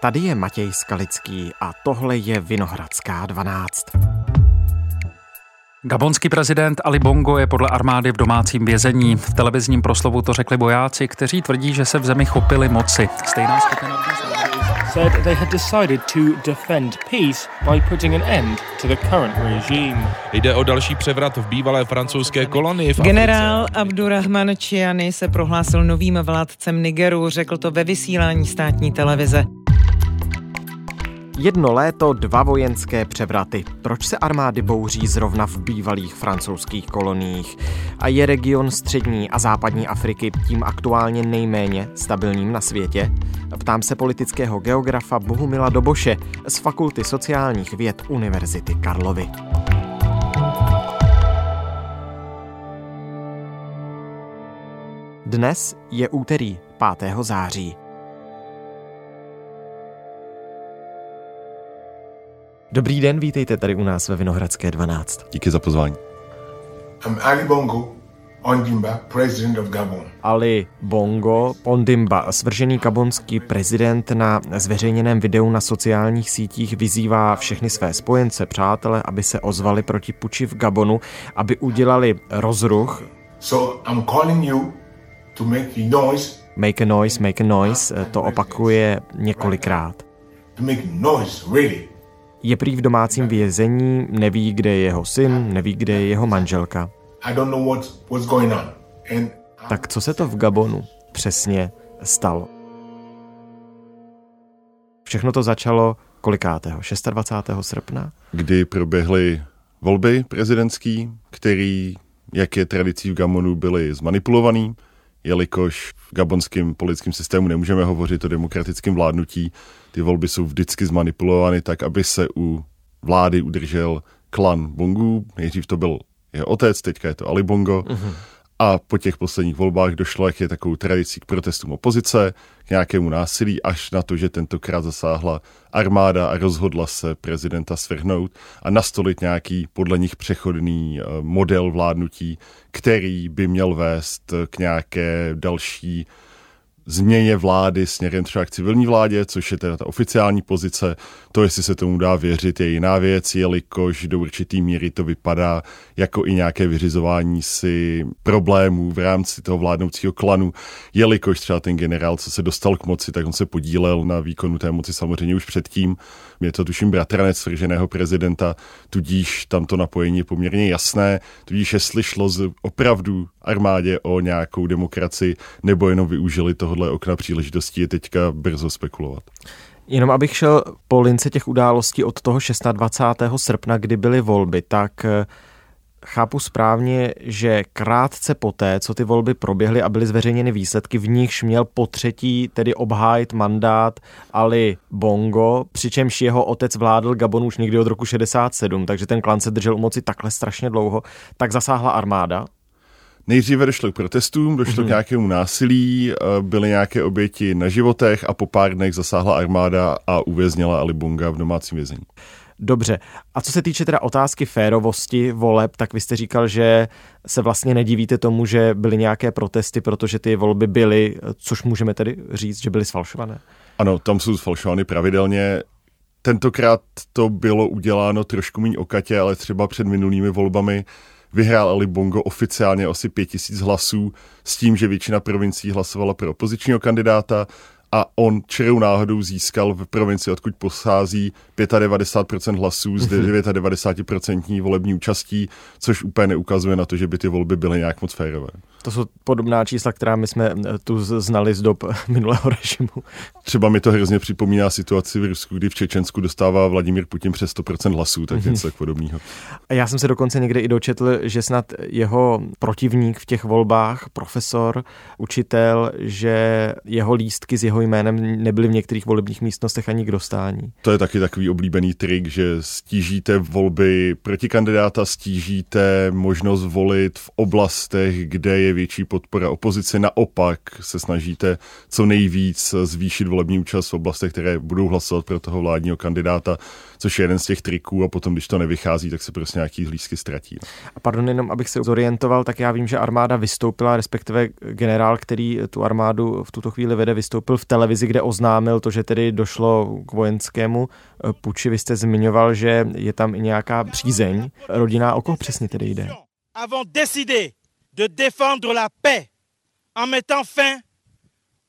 Tady je Matěj Skalický a tohle je Vinohradská 12. Gabonský prezident Ali Bongo je podle armády v domácím vězení. V televizním proslovu to řekli vojáci, kteří tvrdí, že se v zemi chopili moci. Stejná skupina said they had decided to defend peace by putting an end to the current regime. Jde o další převrat v bývalé francouzské kolonii v Generál Abdurrahman Chiani se prohlásil novým vládcem Nigeru, řekl to ve vysílání státní televize. Jedno léto, dva vojenské převraty. Proč se armády bouří zrovna v bývalých francouzských koloniích? A je region střední a západní Afriky tím aktuálně nejméně stabilním na světě? Ptám se politického geografa Bohumila Doboše z Fakulty sociálních věd Univerzity Karlovy. Dnes je úterý 5. září. Dobrý den, vítejte tady u nás ve Vinohradské 12. Díky za pozvání. I'm Ali Bongo, Ondimba, president of Gabon. Ali Bongo Ondimba, svržený gabonský prezident na zveřejněném videu na sociálních sítích vyzývá všechny své spojence, přátele, aby se ozvali proti puči v Gabonu, aby udělali rozruch. So I'm calling you to make a noise. Make a noise, make a noise, to opakuje několikrát. To make noise, really. Je prý v domácím vězení, neví, kde je jeho syn, neví, kde je jeho manželka. Tak co se to v Gabonu přesně stalo? Všechno to začalo kolikátého? 26. srpna? Kdy proběhly volby prezidentský, který, jak je tradicí v Gabonu, byly zmanipulovaný, jelikož v gabonském politickém systému nemůžeme hovořit o demokratickém vládnutí. Ty volby jsou vždycky zmanipulovány tak, aby se u vlády udržel klan Bongu. Nejdřív to byl jeho otec, teďka je to Ali Bongo. Uh-huh. A po těch posledních volbách došlo, jak je takovou tradicí k protestům opozice, k nějakému násilí, až na to, že tentokrát zasáhla armáda a rozhodla se prezidenta svrhnout a nastolit nějaký podle nich přechodný model vládnutí, který by měl vést k nějaké další změně vlády směrem třeba k civilní vládě, což je teda ta oficiální pozice. To, jestli se tomu dá věřit, je jiná věc, jelikož do určitý míry to vypadá jako i nějaké vyřizování si problémů v rámci toho vládnoucího klanu, jelikož třeba ten generál, co se dostal k moci, tak on se podílel na výkonu té moci samozřejmě už předtím. Je to tuším bratranec svrženého prezidenta, tudíž tam to napojení je poměrně jasné, tudíž jestli šlo z opravdu armádě o nějakou demokracii, nebo jenom využili tohohle okna příležitostí, je teďka brzo spekulovat. Jenom abych šel po lince těch událostí od toho 26. srpna, kdy byly volby, tak chápu správně, že krátce poté, co ty volby proběhly a byly zveřejněny výsledky, v nichž měl po třetí tedy obhájit mandát Ali Bongo, přičemž jeho otec vládl Gabonu už někdy od roku 67, takže ten klan se držel u moci takhle strašně dlouho, tak zasáhla armáda. Nejdříve došlo k protestům, došlo mm-hmm. k nějakému násilí, byly nějaké oběti na životech a po pár dnech zasáhla armáda a uvěznila Ali Bonga v domácím vězení. Dobře. A co se týče teda otázky férovosti voleb, tak vy jste říkal, že se vlastně nedivíte tomu, že byly nějaké protesty, protože ty volby byly, což můžeme tedy říct, že byly sfalšované. Ano, tam jsou sfalšovány pravidelně. Tentokrát to bylo uděláno trošku méně okatě, ale třeba před minulými volbami vyhrál Ali Bongo oficiálně asi pět tisíc hlasů s tím, že většina provincií hlasovala pro opozičního kandidáta a on čirou náhodou získal v provinci, odkud posází 95% hlasů z 99% volební účastí, což úplně neukazuje na to, že by ty volby byly nějak moc férové. To jsou podobná čísla, která my jsme tu znali z dob minulého režimu. Třeba mi to hrozně připomíná situaci v Rusku, kdy v Čečensku dostává Vladimír Putin přes 100% hlasů, tak něco tak podobného. A já jsem se dokonce někde i dočetl, že snad jeho protivník v těch volbách, profesor, učitel, že jeho lístky s jeho jménem nebyly v některých volebních místnostech ani k dostání. To je taky takový oblíbený trik, že stížíte volby proti kandidáta, stížíte možnost volit v oblastech, kde je větší podpora opozice. Naopak se snažíte co nejvíc zvýšit volební účast v oblastech, které budou hlasovat pro toho vládního kandidáta, což je jeden z těch triků a potom, když to nevychází, tak se prostě nějaký hlízky ztratí. A pardon, jenom abych se zorientoval, tak já vím, že armáda vystoupila, respektive generál, který tu armádu v tuto chvíli vede, vystoupil v televizi, kde oznámil to, že tedy došlo k vojenskému eh, puči. Vy jste zmiňoval, že je tam i nějaká přízeň. Rodina, o koho přesně tedy jde? Avant décider de défendre la paix en mettant fin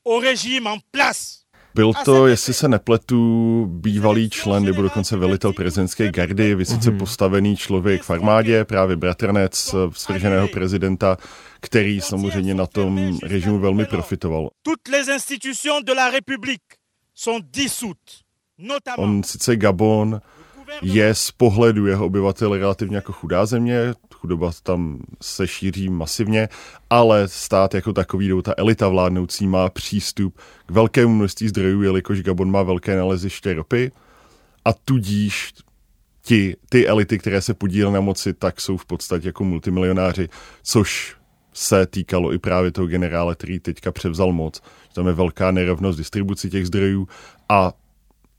au régime en place byl to, jestli se nepletu, bývalý člen nebo dokonce velitel prezidentské gardy, vysoce mm-hmm. postavený člověk v armádě, právě bratranec svrženého prezidenta, který samozřejmě na tom režimu velmi profitoval. Toutes les institutions de la République sont dissoutes. On sice Gabon je z pohledu jeho obyvatel relativně jako chudá země, chudoba tam se šíří masivně, ale stát jako takový, nebo ta elita vládnoucí má přístup k velkému množství zdrojů, jelikož Gabon má velké naleziště ropy a tudíž ti, ty elity, které se podílely na moci, tak jsou v podstatě jako multimilionáři, což se týkalo i právě toho generále, který teďka převzal moc. Tam je velká nerovnost distribuci těch zdrojů a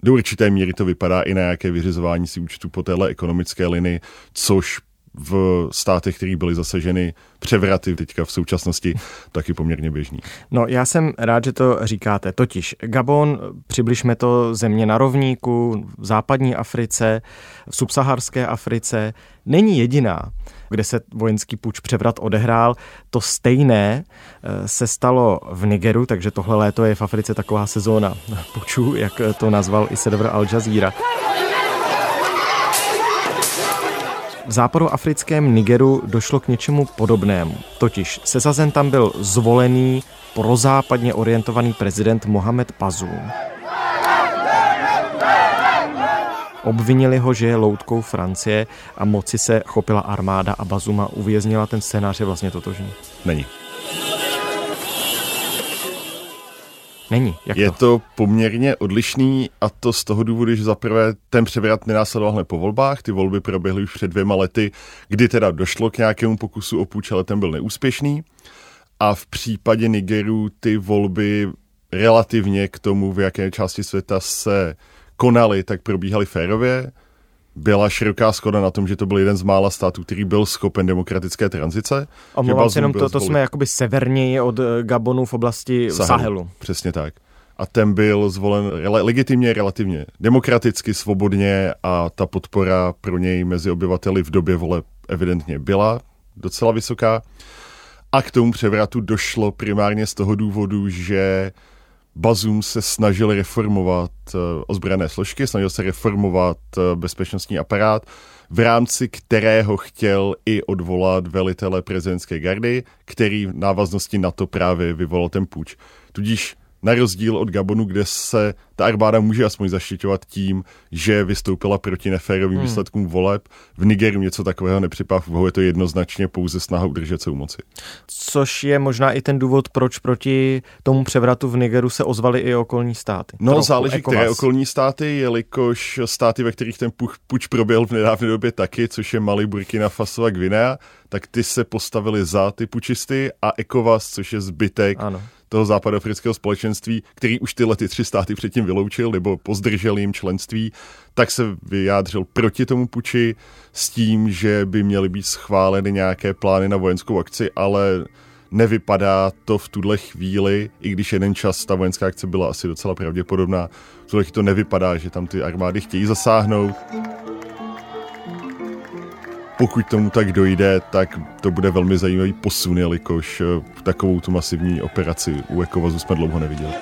do určité míry to vypadá i na nějaké vyřizování si účtu po téhle ekonomické linii, což v státech, které byly zasaženy převraty teďka v současnosti, taky poměrně běžný. No já jsem rád, že to říkáte. Totiž Gabon, přibližme to země na rovníku, v západní Africe, v subsaharské Africe, není jediná, kde se vojenský půjč převrat odehrál. To stejné eh, se stalo v Nigeru, takže tohle léto je v Africe taková sezóna pučů, jak to nazval i server Al Jazeera. V západoafrickém Nigeru došlo k něčemu podobnému. Totiž Sesazen tam byl zvolený prozápadně orientovaný prezident Mohamed Bazoum. Obvinili ho, že je loutkou Francie a moci se chopila armáda a Bazuma uvěznila. Ten scénář je vlastně totožný. Není. Není. Jak je to? to poměrně odlišný a to z toho důvodu, že zaprvé ten převrat nenásledoval hned po volbách, ty volby proběhly už před dvěma lety, kdy teda došlo k nějakému pokusu o půjč, ale ten byl neúspěšný. A v případě Nigeru ty volby relativně k tomu, v jaké části světa se konaly, tak probíhaly férově byla široká schoda na tom, že to byl jeden z mála států, který byl schopen demokratické tranzice. Omlouvám se jenom to, to jsme jakoby severněji od eh, Gabonu v oblasti Sahelu. Sahelu. Přesně tak. A ten byl zvolen rele, legitimně, relativně demokraticky, svobodně a ta podpora pro něj mezi obyvateli v době voleb evidentně byla docela vysoká. A k tomu převratu došlo primárně z toho důvodu, že Bazum se snažil reformovat eh, ozbrojené složky, snažil se reformovat eh, bezpečnostní aparát, v rámci kterého chtěl i odvolat velitele prezidentské gardy, který v návaznosti na to právě vyvolal ten půjč. Tudíž na rozdíl od Gabonu, kde se ta armáda může aspoň zaštiťovat tím, že vystoupila proti neférovým hmm. výsledkům voleb. V Nigeru něco takového nepřipadá v úvahu, je to jednoznačně pouze snaha udržet se u moci. Což je možná i ten důvod, proč proti tomu převratu v Nigeru se ozvaly i okolní státy. No, Trochu, záleží, ECOWAS. které okolní státy, jelikož státy, ve kterých ten puč proběhl v nedávné době taky, což je Mali, Burkina Faso a Guinea, tak ty se postavili za ty pučisty a ECOWAS, což je zbytek ano toho západoafrického společenství, který už tyhle ty tři státy předtím vyloučil nebo pozdržel jim členství, tak se vyjádřil proti tomu puči s tím, že by měly být schváleny nějaké plány na vojenskou akci, ale nevypadá to v tuhle chvíli, i když jeden čas ta vojenská akce byla asi docela pravděpodobná, v tuhle to nevypadá, že tam ty armády chtějí zasáhnout pokud tomu tak dojde, tak to bude velmi zajímavý posun, jelikož eh, takovou tu masivní operaci u Ekovazu jsme dlouho neviděli.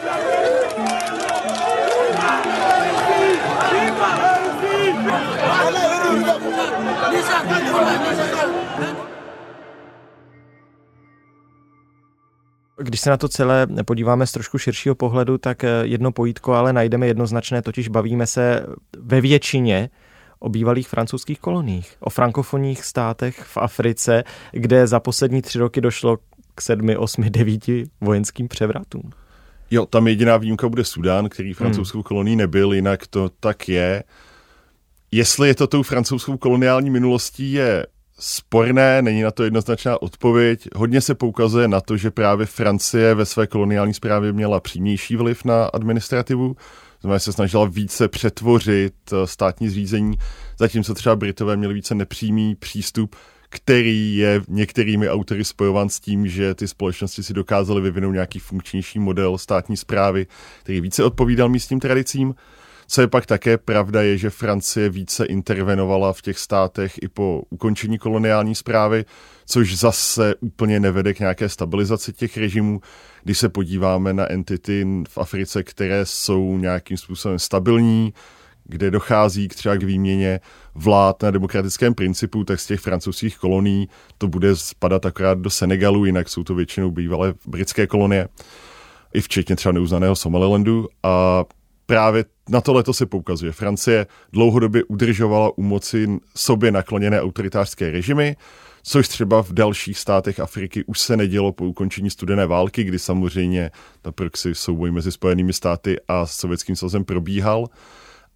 Když se na to celé podíváme z trošku širšího pohledu, tak eh, jedno pojítko ale najdeme jednoznačné, totiž bavíme se ve většině o bývalých francouzských koloních, o frankofonních státech v Africe, kde za poslední tři roky došlo k sedmi, osmi, devíti vojenským převratům. Jo, tam jediná výjimka bude Sudán, který francouzskou hmm. kolonií nebyl, jinak to tak je. Jestli je to tou francouzskou koloniální minulostí, je sporné, není na to jednoznačná odpověď. Hodně se poukazuje na to, že právě Francie ve své koloniální správě měla přímější vliv na administrativu, znamená, se snažila více přetvořit eh, státní zřízení, zatímco třeba Britové měli více nepřímý přístup který je některými autory spojován s tím, že ty společnosti si dokázaly vyvinout nějaký funkčnější model státní zprávy, který více odpovídal místním tradicím. Co je pak také pravda, je, že Francie více intervenovala v těch státech i po ukončení koloniální zprávy, což zase úplně nevede k nějaké stabilizaci těch režimů. Když se podíváme na entity v Africe, které jsou nějakým způsobem stabilní, kde dochází k třeba k výměně vlád na demokratickém principu, tak z těch francouzských kolonií to bude spadat akorát do Senegalu, jinak jsou to většinou bývalé britské kolonie, i včetně třeba neuznaného Somalilandu. A právě na to se poukazuje. Francie dlouhodobě udržovala u moci sobě nakloněné autoritářské režimy, což třeba v dalších státech Afriky už se nedělo po ukončení studené války, kdy samozřejmě ta proxy souboj mezi Spojenými státy a Sovětským svazem probíhal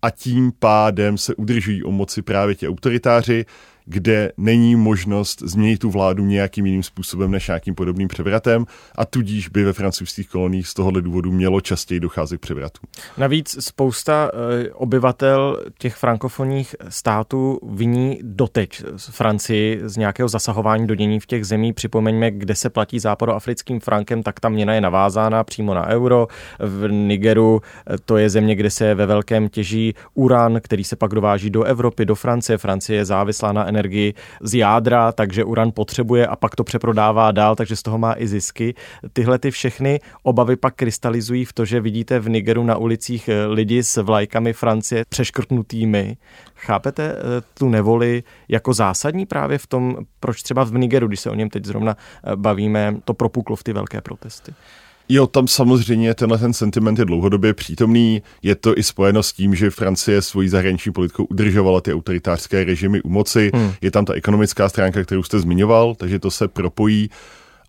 a tím pádem se udržují o moci právě ti autoritáři, kde není možnost změnit tu vládu nějakým jiným způsobem než nějakým podobným převratem a tudíž by ve francouzských koloniích z tohohle důvodu mělo častěji docházet k převratu. Navíc spousta e, obyvatel těch frankofonních států viní doteď Francii z nějakého zasahování do dění v těch zemí. Připomeňme, kde se platí západoafrickým frankem, tak ta měna je navázána přímo na euro. V Nigeru e, to je země, kde se ve velkém těží uran, který se pak dováží do Evropy, do Francie. Francie je závislá na energii z jádra, takže uran potřebuje a pak to přeprodává dál, takže z toho má i zisky. Tyhle ty všechny obavy pak krystalizují v to, že vidíte v Nigeru na ulicích eh, lidi s vlajkami Francie přeškrtnutými. Chápete eh, tu nevoli jako zásadní právě v tom, proč třeba v Nigeru, když se o něm teď zrovna eh, bavíme, to propuklo v ty velké protesty? Jo, tam samozřejmě tenhle ten sentiment je dlouhodobě přítomný. Je to i spojeno s tím, že Francie svojí zahraniční politikou udržovala ty autoritářské režimy u moci. Hmm. Je tam ta ekonomická stránka, kterou jste zmiňoval, takže to se propojí.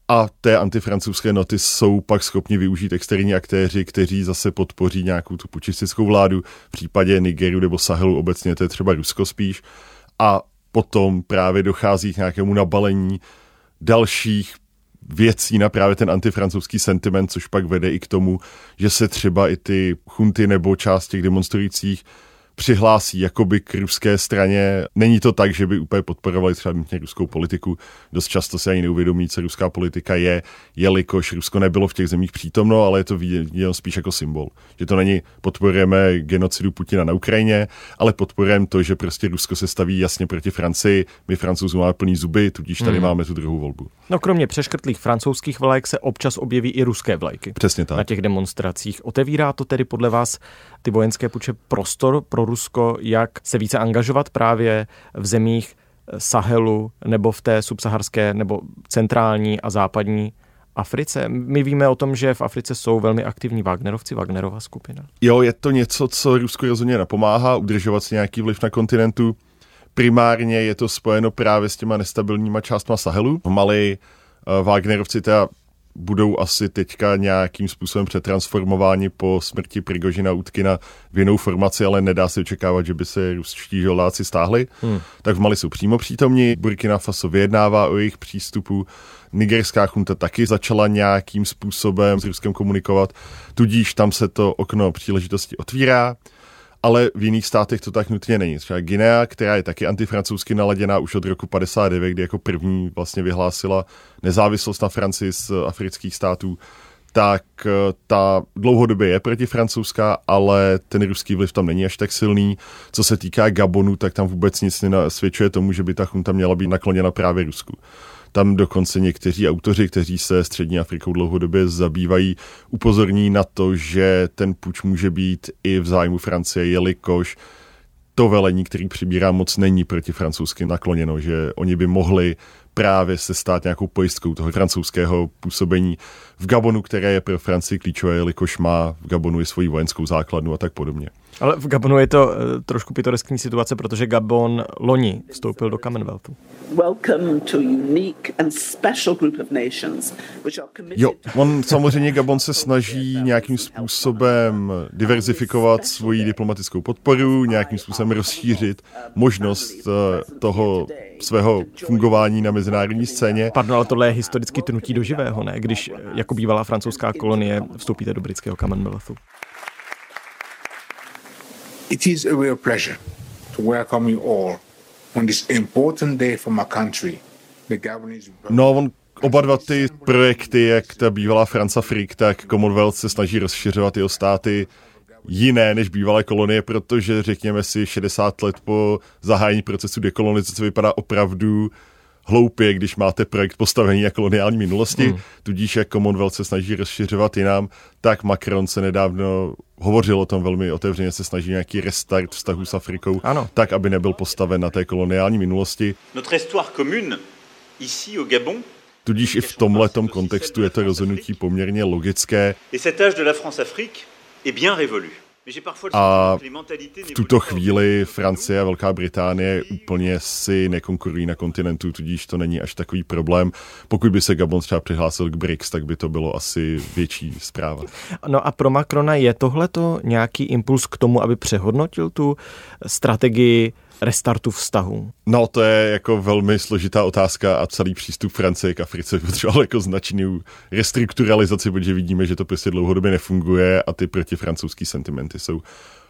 A té antifrancouzské noty jsou pak schopni využít externí aktéři, kteří zase podpoří nějakou tu pučistickou vládu. V případě Nigeru nebo Sahelu obecně to je třeba Rusko spíš. A potom právě dochází k nějakému nabalení dalších věcí na právě ten antifrancouzský sentiment, což pak vede i k tomu, že se třeba i ty chunty nebo část těch demonstrujících přihlásí jakoby k ruské straně. Není to tak, že by úplně podporovali třeba ruskou politiku. Dost často se ani neuvědomí, co ruská politika je, jelikož Rusko nebylo v těch zemích přítomno, ale je to viděno spíš jako symbol. Že to není podporujeme genocidu Putina na Ukrajině, ale podporujeme to, že prostě Rusko se staví jasně proti Francii. My francouzů máme plný zuby, tudíž tady hmm. máme tu druhou volbu. No kromě přeškrtlých francouzských vlajek se občas objeví i ruské vlajky. Přesně tak. Na těch demonstracích. Otevírá to tedy podle vás ty vojenské puče prostor pro Rusko, jak se více angažovat právě v zemích Sahelu nebo v té subsaharské nebo centrální a západní Africe. My víme o tom, že v Africe jsou velmi aktivní Wagnerovci, Wagnerova skupina. Jo, je to něco, co Rusko rozhodně napomáhá, udržovat si nějaký vliv na kontinentu. Primárně je to spojeno právě s těma nestabilníma částma Sahelu. V Mali uh, Wagnerovci teda budou asi teďka nějakým způsobem přetransformováni po smrti Prigožina Utkina v jinou formaci, ale nedá se očekávat, že by se ruští žoldáci stáhli. Hmm. Tak v Mali jsou přímo přítomní, Burkina Faso vyjednává o jejich přístupu, nigerská chunta taky začala nějakým způsobem s Ruskem komunikovat, tudíž tam se to okno příležitosti otvírá ale v jiných státech to tak nutně není. Třeba Guinea, která je taky antifrancouzsky naladěná už od roku 59, kdy jako první vlastně vyhlásila nezávislost na Francii z afrických států, tak eh, ta dlouhodobě je protifrancouzská, ale ten ruský vliv tam není až tak silný. Co se týká Gabonu, tak tam vůbec nic nenasvědčuje tomu, že by ta chunta měla být nakloněna právě Rusku. Tam dokonce někteří autoři, kteří se střední Afrikou dlouhodobě zabývají, upozorní na to, že ten puč může být i v zájmu Francie, jelikož to velení, který přibírá moc, není proti francouzsky nakloněno, že oni by mohli právě se stát nějakou pojistkou toho francouzského působení v Gabonu, které je pro Francii klíčové, jelikož má v Gabonu i svoji vojenskou základnu a tak podobně. Ale v Gabonu je to uh, trošku pitoreskní situace, protože Gabon loni vstoupil do Commonwealthu. Jo, on samozřejmě Gabon se snaží nějakým způsobem diverzifikovat svoji diplomatickou podporu, nějakým způsobem rozšířit možnost uh, toho svého fungování na mezinárodní scéně. Pardon, ale tohle je historicky tnutí do živého, ne? Když jako bývalá francouzská kolonie vstoupíte do britského Commonwealthu. It is a real pleasure to welcome you all on this important day for my country No, on oba dva ty projekty, jak ta bývalá Franca Freak, tak Commonwealth se snaží rozšiřovat jeho státy jiné než bývalé kolonie, protože řekněme si 60 let po zahájení procesu dekolonizace vypadá opravdu hloupě, když máte projekt postavení na koloniální minulosti, hmm. tudíž jak Commonwealth se snaží rozšiřovat jinam, tak Macron se nedávno hovořil o tom velmi otevřeně, se snaží nějaký restart vztahu s Afrikou, ano. tak, aby nebyl postaven na té koloniální minulosti. Notre histoire commune ici au Gabon Tudíž i v tomhle kontextu je to rozhodnutí poměrně logické. Et cet âge de la France-Afrique est bien révolu. A v tuto chvíli Francie a Velká Británie úplně si nekonkurují na kontinentu, tudíž to není až takový problém. Pokud by se Gabon třeba přihlásil k BRICS, tak by to bylo asi větší zpráva. No a pro Macrona je tohleto nějaký impuls k tomu, aby přehodnotil tu strategii restartu vztahu? No, to je jako velmi složitá otázka a celý přístup Francie k Africe potřeboval jako značnou restrukturalizaci, protože vidíme, že to prostě dlouhodobě nefunguje a ty protifrancouzský sentimenty jsou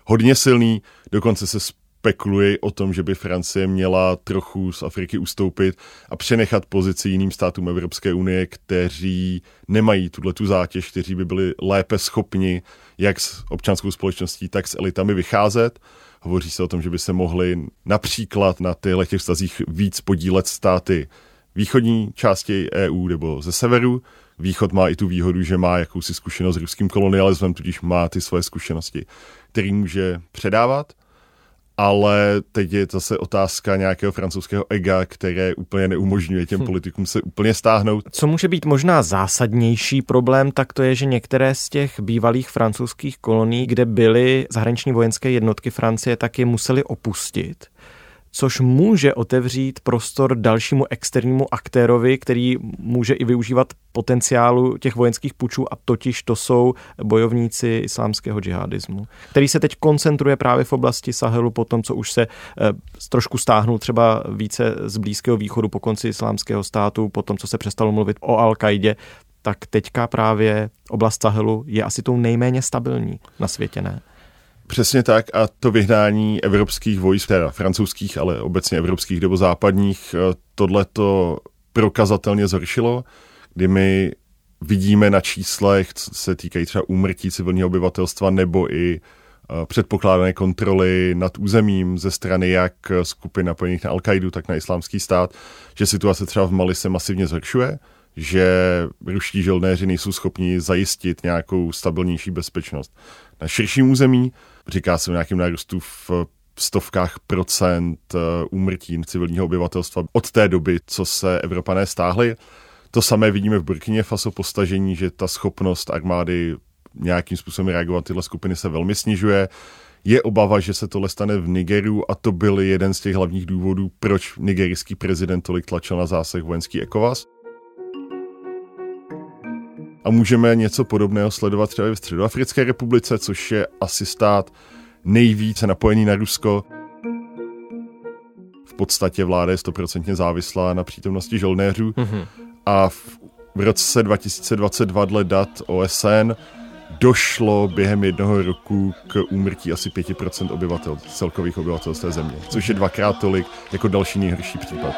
hodně silný, dokonce se spekuluje o tom, že by Francie měla trochu z Afriky ustoupit a přenechat pozici jiným státům Evropské unie, kteří nemají tuhle tu zátěž, kteří by byli lépe schopni jak s občanskou společností, tak s elitami vycházet Hovoří se o tom, že by se mohly například na těchto těch vztazích víc podílet státy východní části EU nebo ze severu. Východ má i tu výhodu, že má jakousi zkušenost s ruským kolonialismem, tudíž má ty svoje zkušenosti, který může předávat ale teď je zase otázka nějakého francouzského ega, které úplně neumožňuje těm hm. politikům se úplně stáhnout. Co může být možná zásadnější problém, tak to je, že některé z těch bývalých francouzských kolonií, kde byly zahraniční vojenské jednotky Francie, tak je museli opustit což může otevřít prostor dalšímu externímu aktérovi, který může i využívat potenciálu těch vojenských pučů a totiž to jsou bojovníci islámského džihadismu, který se teď koncentruje právě v oblasti Sahelu po tom, co už se eh, trošku stáhnul třeba více z Blízkého východu po konci islámského státu, po tom, co se přestalo mluvit o Al-Kaidě, tak teďka právě oblast Sahelu je asi tou nejméně stabilní na světě, ne? Přesně tak a to vyhnání evropských vojsk, teda francouzských, ale obecně evropských nebo západních, eh, tohle to prokazatelně zhoršilo, kdy my vidíme na číslech, co se týkají třeba úmrtí civilního obyvatelstva nebo i eh, předpokládané kontroly nad územím ze strany jak skupin napojených na Al-Qaidu, tak na islámský stát, že situace třeba v Mali se masivně zhoršuje, že ruští žoldnéři nejsou schopni zajistit nějakou stabilnější bezpečnost na širším území. Říká se o nějakém nárůstu v stovkách procent eh, úmrtí civilního obyvatelstva od té doby, co se Evropané stáhli. To samé vidíme v Burkině Faso postažení, že ta schopnost armády nějakým způsobem reagovat tyhle skupiny se velmi snižuje. Je obava, že se tohle stane v Nigeru a to byl jeden z těch hlavních důvodů, proč nigerijský prezident tolik tlačil na zásah vojenský ECOWAS a můžeme něco podobného sledovat třeba i v Středoafrické republice, což je asi stát nejvíce napojený na Rusko. V podstatě vláda je stoprocentně závislá na přítomnosti žolnéřů mm-hmm. a v roce 2022 dle dat OSN došlo během jednoho roku k úmrtí asi 5% obyvatel, celkových obyvatel z té země, což je dvakrát tolik jako další nejhorší případ.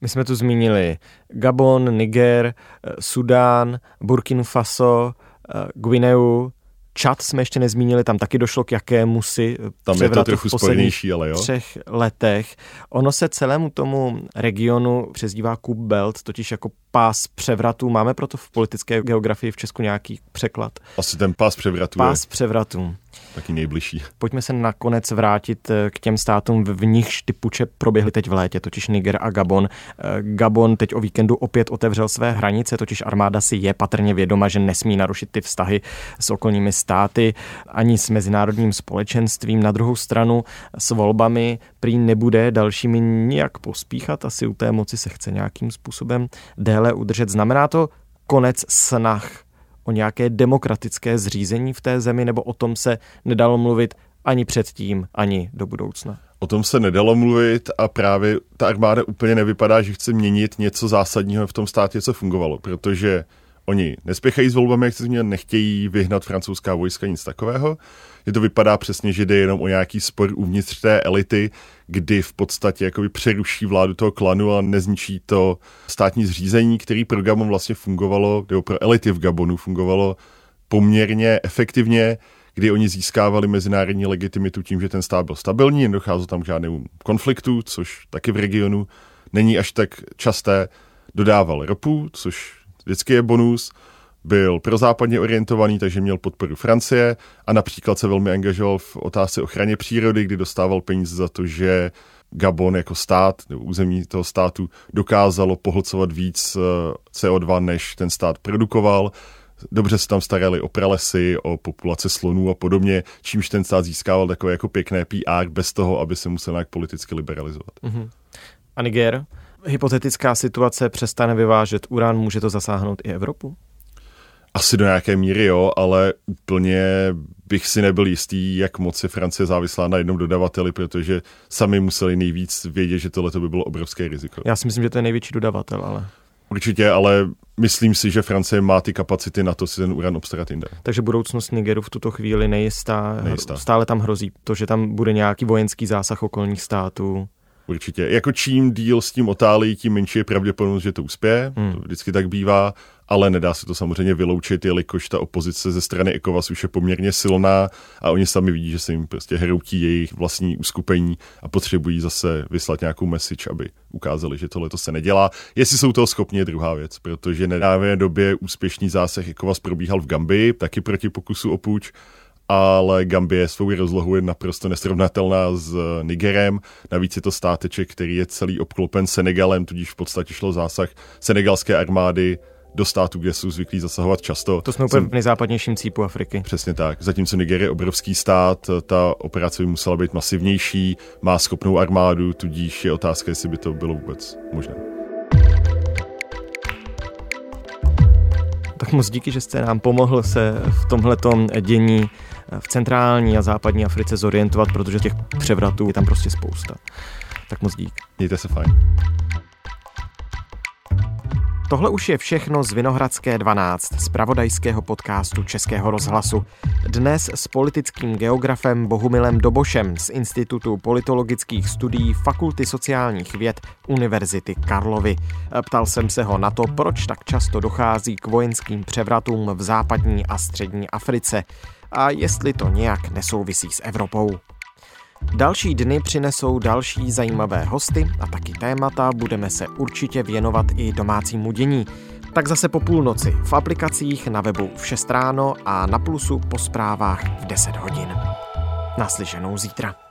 My jsme tu zmínili Gabon, Niger, eh, Sudán, Burkina Faso, eh, Guineu, Čad jsme ještě nezmínili, tam taky došlo k jakému si eh, Tam je to trochu spojenější, ale jo. třech letech. Ono se celému tomu regionu přezdívá Kub Belt, totiž jako pás převratu. Máme proto v politické geografii v Česku nějaký překlad? Asi ten pás převratu. Pás je. převratu taky nejbližší. Pojďme se nakonec vrátit eh, k těm státům, v nichž ty puče proběhly teď v létě, totiž Niger a Gabon. Eh, Gabon teď o víkendu opět otevřel své hranice, totiž armáda si je patrně vědoma, že nesmí narušit ty vztahy s okolními státy ani s mezinárodním společenstvím. Na druhou stranu s volbami prý nebude dalšími nijak pospíchat, asi u té moci se chce nějakým způsobem déle udržet. Znamená to konec snah o nějaké demokratické zřízení v té zemi, nebo o tom se nedalo mluvit ani předtím, ani do budoucna? O tom se nedalo mluvit a právě ta armáda úplně nevypadá, že chce měnit něco zásadního v tom státě, co fungovalo, protože oni nespěchají s volbami, jak se zmínil, nechtějí vyhnat francouzská vojska, nic takového. Je to vypadá přesně, že jde jenom o nějaký spor uvnitř té elity, kdy v podstatě jakoby přeruší vládu toho klanu a nezničí to státní zřízení, který pro Gabon vlastně fungovalo, nebo pro elity v Gabonu fungovalo poměrně efektivně, kdy oni získávali mezinárodní legitimitu tím, že ten stát byl stabilní, nedocházelo tam k žádnému konfliktu, což taky v regionu není až tak časté. Dodával ropu, což vždycky je bonus, byl prozápadně orientovaný, takže měl podporu Francie a například se velmi angažoval v otázce ochraně přírody, kdy dostával peníze za to, že Gabon jako stát, nebo území toho státu dokázalo pohlcovat víc eh, CO2, než ten stát produkoval. Dobře se tam starali o pralesy, o populace slonů a podobně, čímž ten stát získával takové jako pěkné PR bez toho, aby se musel nějak politicky liberalizovat. Mm-hmm. A Niger? Hypotetická situace přestane vyvážet uran, může to zasáhnout i Evropu? Asi do nějaké míry jo, ale úplně bych si nebyl jistý, jak moc je Francie závislá na jednom dodavateli, protože sami museli nejvíc vědět, že tohle by bylo obrovské riziko. Já si myslím, že to je největší dodavatel, ale... Určitě, ale myslím si, že Francie má ty kapacity na to si ten uran obstarat jinde. Takže budoucnost Nigeru v tuto chvíli nejistá. nejistá. Stále tam hrozí to, že tam bude nějaký vojenský zásah okolních států. Určitě. Jako čím díl s tím otálí, tím menší je pravděpodobnost, že to uspěje. Hmm. To vždycky tak bývá ale nedá se to samozřejmě vyloučit, jelikož ta opozice ze strany ECOWAS už je poměrně silná a oni sami vidí, že se jim prostě hroutí jejich vlastní uskupení a potřebují zase vyslat nějakou message, aby ukázali, že tohle to se nedělá. Jestli jsou toho schopni, je druhá věc, protože nedávné době úspěšný zásah ECOWAS probíhal v Gambii, taky proti pokusu o půjč, ale Gambie svou rozlohu je naprosto nesrovnatelná s Nigerem. Navíc je to státeček, který je celý obklopen Senegalem, tudíž v podstatě šlo zásah senegalské armády do států, kde jsou zvyklí zasahovat často. To jsme úplně v nejzápadnějším cípu Afriky. Přesně tak. Zatímco Niger je obrovský stát, ta operace by musela být masivnější, má schopnou armádu, tudíž je otázka, jestli by to bylo vůbec možné. Tak moc díky, že jste nám pomohl se v tomhletom dění v centrální a západní Africe zorientovat, protože těch převratů je tam prostě spousta. Tak moc dík. Mějte se fajn. Tohle už je všechno z Vinohradské 12, z pravodajského podcastu Českého rozhlasu. Dnes s politickým geografem Bohumilem Dobošem z Institutu politologických studií Fakulty sociálních věd Univerzity Karlovy. Ptal jsem se ho na to, proč tak často dochází k vojenským převratům v západní a střední Africe a jestli to nějak nesouvisí s Evropou. Další dny přinesou další zajímavé hosty a taky témata, budeme se určitě věnovat i domácímu dění. Tak zase po půlnoci v aplikacích na webu v 6 ráno a na Plusu po zprávách v 10 hodin. Naslyšenou zítra.